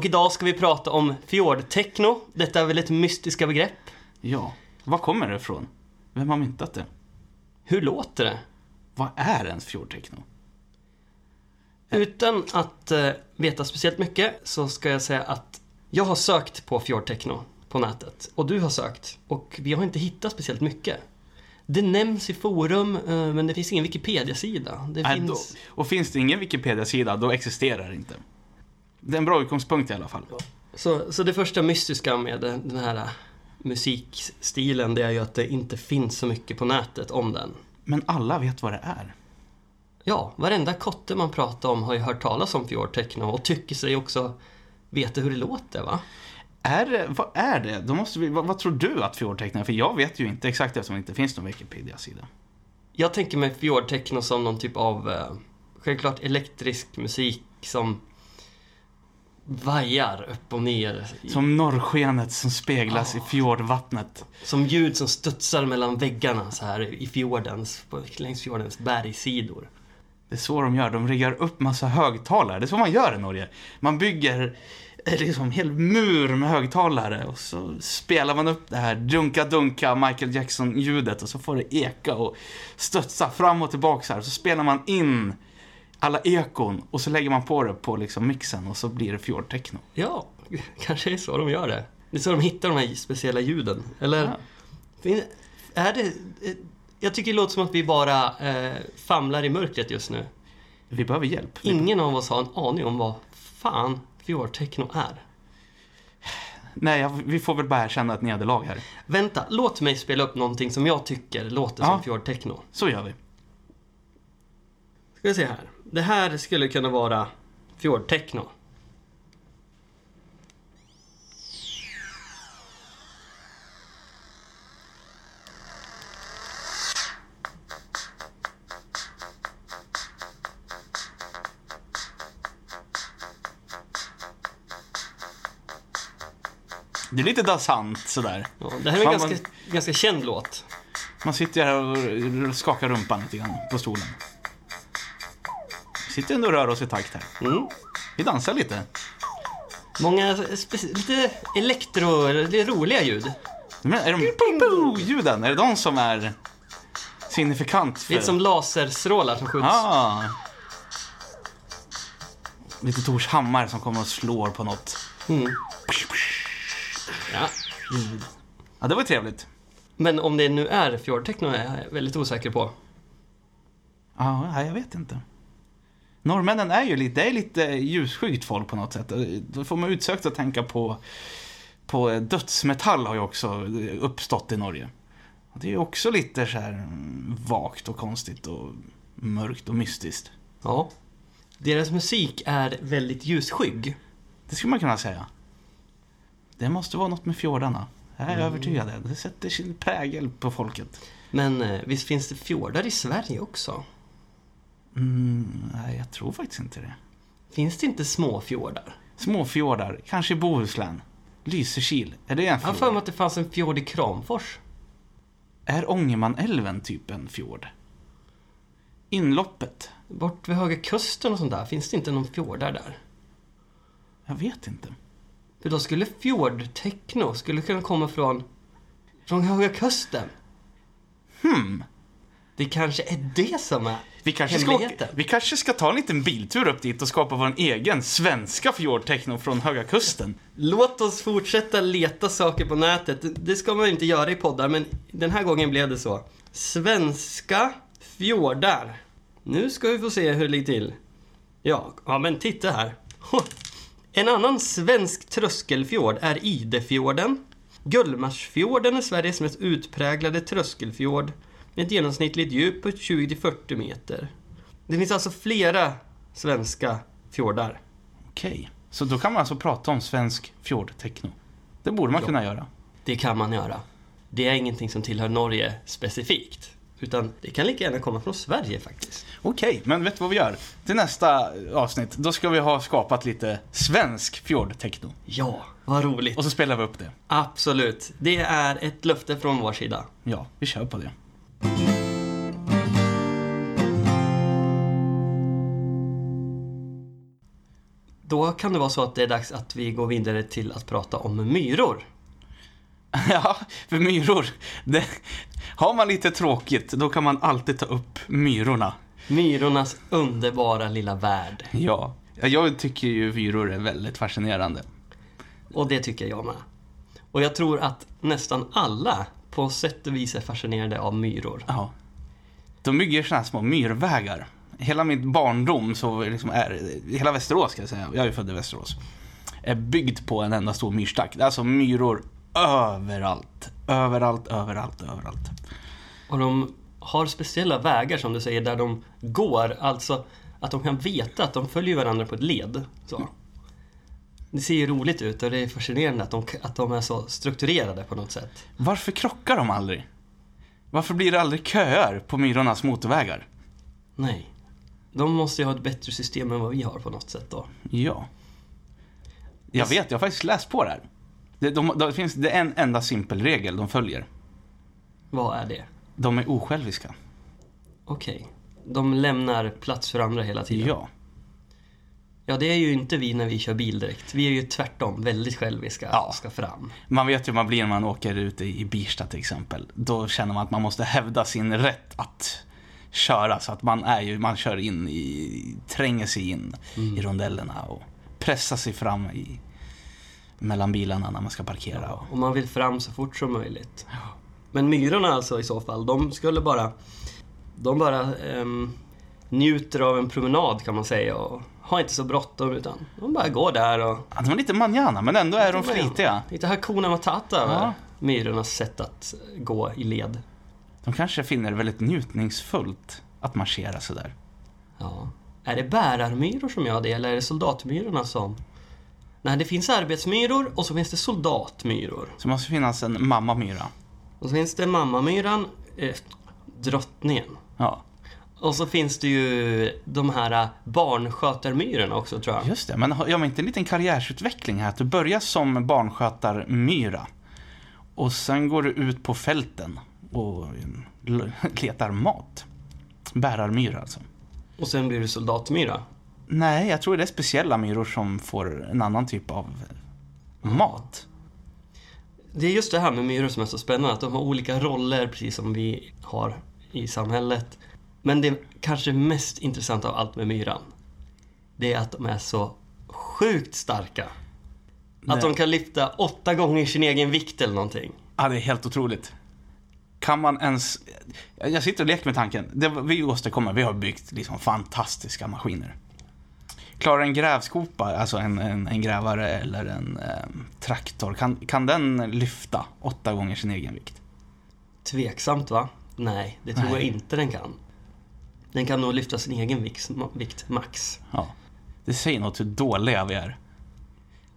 Och idag ska vi prata om fjordtechno. Detta är väl ett mystiska begrepp? Ja, var kommer det ifrån? Vem har myntat det? Hur låter det? Vad är ens fjordtechno? Utan att eh, veta speciellt mycket så ska jag säga att jag har sökt på fjordtechno på nätet. Och du har sökt. Och vi har inte hittat speciellt mycket. Det nämns i forum, eh, men det finns ingen Wikipedia-sida. Det finns... då, och finns det ingen Wikipedia-sida, då existerar det inte. Det är en bra utgångspunkt i alla fall. Så, så det första mystiska med den här musikstilen, det är ju att det inte finns så mycket på nätet om den. Men alla vet vad det är. Ja, varenda kotte man pratar om har ju hört talas om fjordtechno och tycker sig också veta hur det låter, va? Är det, vad är det? Då måste vi, vad, vad tror du att fjordtechno är? För jag vet ju inte exakt eftersom det inte finns någon Wikipedia-sida. Jag tänker mig fjordtechno som någon typ av, eh, självklart elektrisk musik som vajar upp och ner. Som norrskenet som speglas Ja. i fjordvattnet. Som ljud som studsar mellan väggarna så här i fjordens, längs fjordens bergssidor. Det är så de gör. De riggar upp massa högtalare. Det är så man gör i Norge. Man bygger eh, liksom en hel mur med högtalare och så spelar man upp det här dunka-dunka Michael Jackson-ljudet och så får det eka och studsa fram och tillbaka så här. Så spelar man in alla ekon och så lägger man på det på liksom mixen och så blir det fjordtechno. Ja, kanske är så de gör det. Det är så de hittar de här speciella ljuden. Eller Ja. är det... eh, Jag tycker det låter som att vi bara eh, famlar i mörkret just nu. Vi behöver hjälp. Ingen av oss har en aning om vad fan fjordtechno är. Nej, vi får väl bara erkänna ett nederlag här. Vänta, låt mig spela upp någonting som jag tycker låter Ja. som fjordtechno. Så gör vi. Ska vi se här. Det här skulle kunna vara fjordtechno. Det är lite dansant sådär. Ja, det här är en ganska, ganska känd låt. Man sitter här och skakar rumpan lite grann på stolen. Sitter ändå och rör oss i takt här. Mm. Vi dansar lite. Många lite elektro, lite roliga ljud. Men är de ljuden, är det de som är signifikant för... Lite som laserstrålar som skjuts. Ah. Lite Tors hammare som kommer och slår på något. Mm. Ja. Ja, det var trevligt. Men om det nu är fjordtechno är jag väldigt osäker på. Ja, jag vet inte. Norrmännen är ju lite, det är lite ljusskyggt folk på något sätt. Då får man utsökt att tänka på, på dödsmetall har ju också uppstått i Norge. Det är ju också lite så här vagt och konstigt och mörkt och mystiskt. Ja. Deras musik är väldigt ljusskygg. Det skulle man kunna säga. Det måste vara något med fjordarna. Jag är Mm. övertygad. Det sätter sin prägel på folket. Men eh, visst finns det fjordar i Sverige också? Mm, nej, jag tror faktiskt inte det. Finns det inte små fjordar? Småfjordar, kanske i Bohuslän. Lysekil, är det en Jag har fjord? för mig att det fanns en fjord i Kramfors. Är Ångermanälven typ en fjord? Inloppet? Bort vid Höga Kusten och sånt där, finns det inte någon fjordar där? Jag vet inte. För då skulle fjordtechno skulle kunna komma från, från Höga Kusten. Hmm. Det kanske är det som är Vi kanske, ska åka, vi kanske ska ta en liten biltur upp dit och skapa vår egen svenska fjordtechno från Höga Kusten. Låt oss fortsätta leta saker på nätet. Det ska man ju inte göra i poddar, men den här gången blev det så. Svenska fjordar. Nu ska vi få se hur det ligger till. Ja, ja men titta här. En annan svensk tröskelfjord är Idefjorden. Gullmarsfjorden är Sveriges mest utpräglade tröskelfjord med ett genomsnittligt djup på 20-40 meter. Det finns alltså flera svenska fjordar. Okej. Så då kan man alltså prata om svensk fjordtechno. Det borde man Ja. kunna göra. Det kan man göra. Det är ingenting som tillhör Norge specifikt. Utan det kan lika gärna komma från Sverige faktiskt. Okej, men vet du vad vi gör? Till nästa avsnitt, då ska vi ha skapat lite svensk fjordtechno. Ja, vad roligt. Och så spelar vi upp det. Absolut. Det är ett löfte från vår sida. Ja, vi kör på det. Då kan det vara så att det är dags att vi går vidare till att prata om myror. Ja, för myror. Det, har man lite tråkigt, då kan man alltid ta upp myrorna. Myrornas underbara lilla värld. Ja. Jag tycker ju myror är väldigt fascinerande. Och det tycker jag med. Och jag tror att nästan alla på sätt och vis är fascinerade av myror. Ja. De bygger såna här små myrvägar. Hela min barndom så liksom är, hela Västerås ska jag säga, jag är född i Västerås, är byggd på en enda stor myrstack. Det är alltså myror överallt. Överallt, överallt, överallt. Och de har speciella vägar som du säger där de går, alltså att de kan veta att de följer varandra på ett led. Så. Det ser ju roligt ut och det är fascinerande att de, att de är så strukturerade på något sätt. Varför krockar de aldrig? Varför blir det aldrig köer på myrornas motorvägar? Nej. De måste ju ha ett bättre system än vad vi har på något sätt då. Ja. Jag vet, jag har faktiskt läst på det här. Det, de, det finns det är en enda simpel regel de följer. Vad är det? De är osjälviska. Okej. De lämnar plats för andra hela tiden. Ja. Ja, det är ju inte vi när vi kör bil direkt. Vi är ju tvärtom väldigt själviska Ja. ska fram. Man vet ju hur man blir när man åker ute i Birsta till exempel. Då känner man att man måste hävda sin rätt att köra. Så att man är ju, man kör in i, tränger sig in i rondellerna och pressar sig fram i, mellan bilarna när man ska parkera. Och, Och man vill fram så fort som möjligt. Men myrorna alltså i så fall, de skulle bara... De bara ehm, njuter av en promenad kan man säga och har inte så bråttom utan de bara går där och... Ja, de är lite manjana, men ändå är de flitiga. Lite Hakuna Matata över Ja. myrornas sätt att gå i led. De kanske finner det väldigt njutningsfullt att marschera sådär. Ja. Är det bärarmyror som gör det eller är det soldatmyrorna som... Nej, det finns arbetsmyror och så finns det soldatmyror. Så det måste finnas en mammamyra. Och så finns det mammamyran, eh, drottningen. Ja, Och så finns det ju de här barnskötarmyrorna också tror jag. just det. Men har- gör man inte en liten karriärsutveckling här? Att du börjar som barnskötarmyra. Och sen går du ut på fälten och letar mat. Bärarmyra alltså. Och sen blir du soldatmyra. Nej, jag tror det är speciella myror som får en annan typ av mat. Det är just det här med myror som är så spännande, att de har olika roller precis som vi har i samhället. Men det kanske mest intressanta av allt med myran, det är att de är så sjukt starka. Att Nej. de kan lyfta åtta gånger sin egen vikt eller någonting. Ja, det är helt otroligt. Kan man ens... Jag sitter och leker med tanken. Det vi åstadkommer, vi har byggt liksom fantastiska maskiner. Klarar en grävskopa, alltså en, en, en grävare eller en eh, traktor, kan, kan den lyfta åtta gånger sin egen vikt? Tveksamt va? Nej, det tror Nej. jag inte den kan. Den kan nog lyfta sin egen vikt, vikt max. Ja. Det säger något hur dåliga vi är.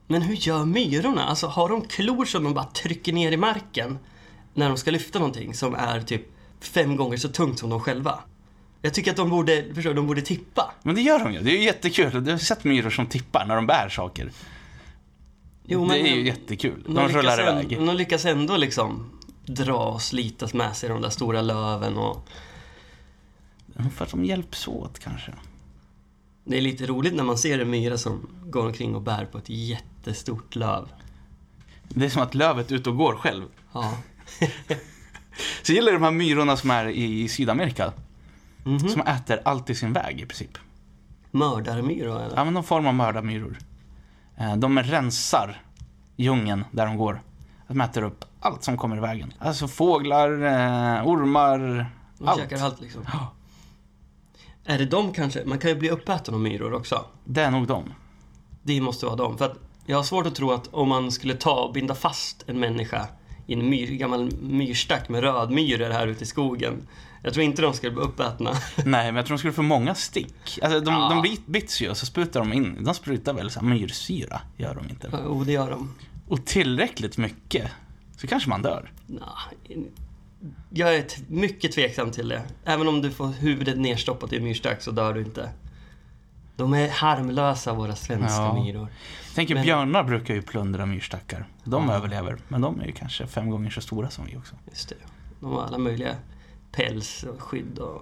Men hur gör myrorna? Alltså har de klor som de bara trycker ner i marken när de ska lyfta någonting som är typ fem gånger så tungt som de själva? Jag tycker att de borde, förstår de borde tippa. Men det gör de ju. Det är ju jättekul. Du har sett myror som tippar när de bär saker. Jo, det är ju jättekul. De, lyckas rullar ändå, iväg. De lyckas ändå liksom dra och slitas med sig de där stora löven och För att de hjälps åt kanske. det är lite roligt när man ser en myra som går omkring och bär på ett jättestort löv. Det är som att lövet är ute och går själv. Ja. Så gillar jag de här myrorna som är i Sydamerika. Mhm. Som äter allt i sin väg i princip. Mördarmyror eller? Ja, men någon form av mördarmyror. Eh, De rensar djungeln där de går. De äter upp allt som kommer i vägen. Alltså fåglar, eh, ormar, De allt. käkar allt liksom. Ja. Är det de kanske? Man kan ju bli uppäten av myror också. Det är nog de. Det måste vara dem. För att jag har svårt att tro att om man skulle ta och binda fast en människa i en myr, gammal myrstack med rödmyror här ute i skogen. Jag tror inte de skulle bli uppätna. Nej, men jag tror de skulle få många stick. Alltså, de, Ja. de bit- bits ju och så sprutar de in. De sprutar väl så här myrsyra, gör de inte. Jo, det gör de. Och tillräckligt mycket, så kanske man dör. Nå, jag är mycket tveksam till det. Även om du får huvudet nerstoppat i en myrstack så dör du inte. De är harmlösa, våra svenska Ja. myror. Tänker Men- björnar brukar ju plundra myrstackar. De Ja. överlever, men de är ju kanske fem gånger så stora som vi också. Just det. De har alla möjliga päls och skydd och...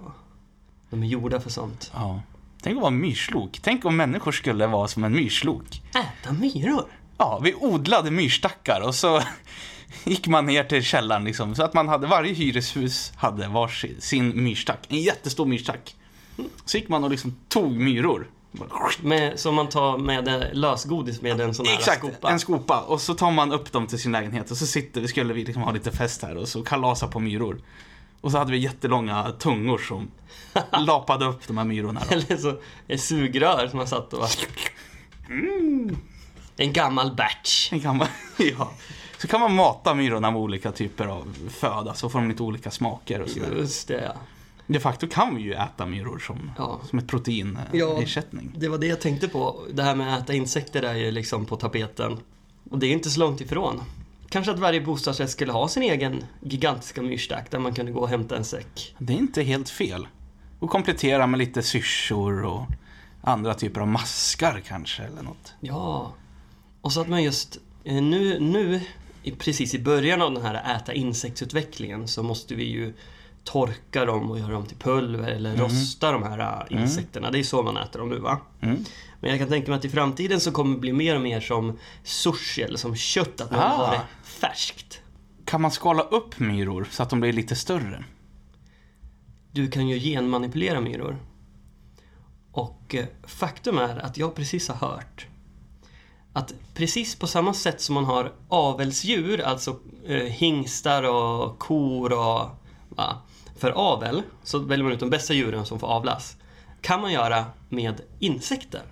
De är gjorda för sånt. Ja. Tänk att vara myrslok. Tänk om människor skulle vara som en myrslok. Äta myror? Ja, vi odlade myrstackar och så gick man ner till källaren liksom. Så att man hade, varje hyreshus hade var sin- myrstack. En jättestor myrstack. Så gick man och liksom tog myror. Med, som man tar med eh, lösgodis med en sån här Exakt, skopa. en skopa. Och så tar man upp dem till sin lägenhet och så sitter vi, skulle vi liksom ha lite fest här och så kalasa på myror. Och så hade vi jättelånga tungor som lapade upp de här myrorna. Då. Eller så ett sugrör som man satt och... En gammal batch. En kan man, ja. Så kan man mata myrorna med olika typer av föda så får de lite olika smaker och sådär. Just det, ja. De facto kan vi ju äta myror som, Ja. som ett Ja. proteinersättning. Det var det jag tänkte på. Det här med att äta insekter är ju liksom på tapeten. Och det är inte så långt ifrån. Kanske att varje bostadsrätt skulle ha sin egen gigantiska myrstack där man kunde gå och hämta en säck. Det är inte helt fel. Och komplettera med lite syrsor och andra typer av maskar kanske eller något. Ja. Och så att man just eh, nu, nu precis i början av den här äta insektsutvecklingen så måste vi ju torka dem och göra dem till pulver eller rosta de här äh, insekterna. Det är så man äter dem nu va? Mm. Men jag kan tänka mig att i framtiden så kommer det bli mer och mer som sushi eller som kött, att man Ah. har det färskt. Kan man skala upp myror så att de blir lite större? Du kan ju genmanipulera myror. Och eh, faktum är att jag precis har hört att precis på samma sätt som man har avelsdjur, alltså eh, hingstar och kor och va, för avel, så väljer man ut de bästa djuren som får avlas. Kan man göra med insekter.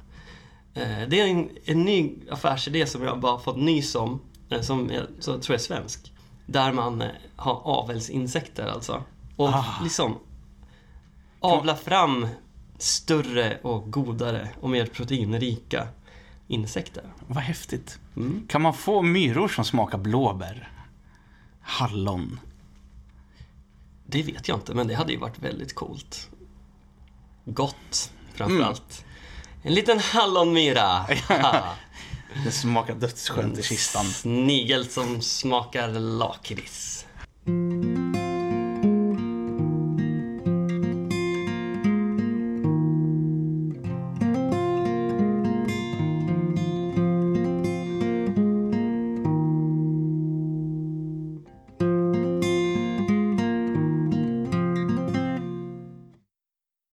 Eh, det är en, en ny affärsidé som jag bara fått nys om, eh, som jag tror jag är svensk. Där man eh, har avelsinsekter alltså. Och Ah. liksom avla fram större och godare och mer proteinrika insekter. Vad häftigt. Mm. Kan man få myror som smakar blåbär? Hallon? Det vet jag inte, men det hade ju varit väldigt coolt. Gott, framförallt. En liten hallonmyra. Det smakar dödsskönt i kistan. Snigel som smakar lakrits.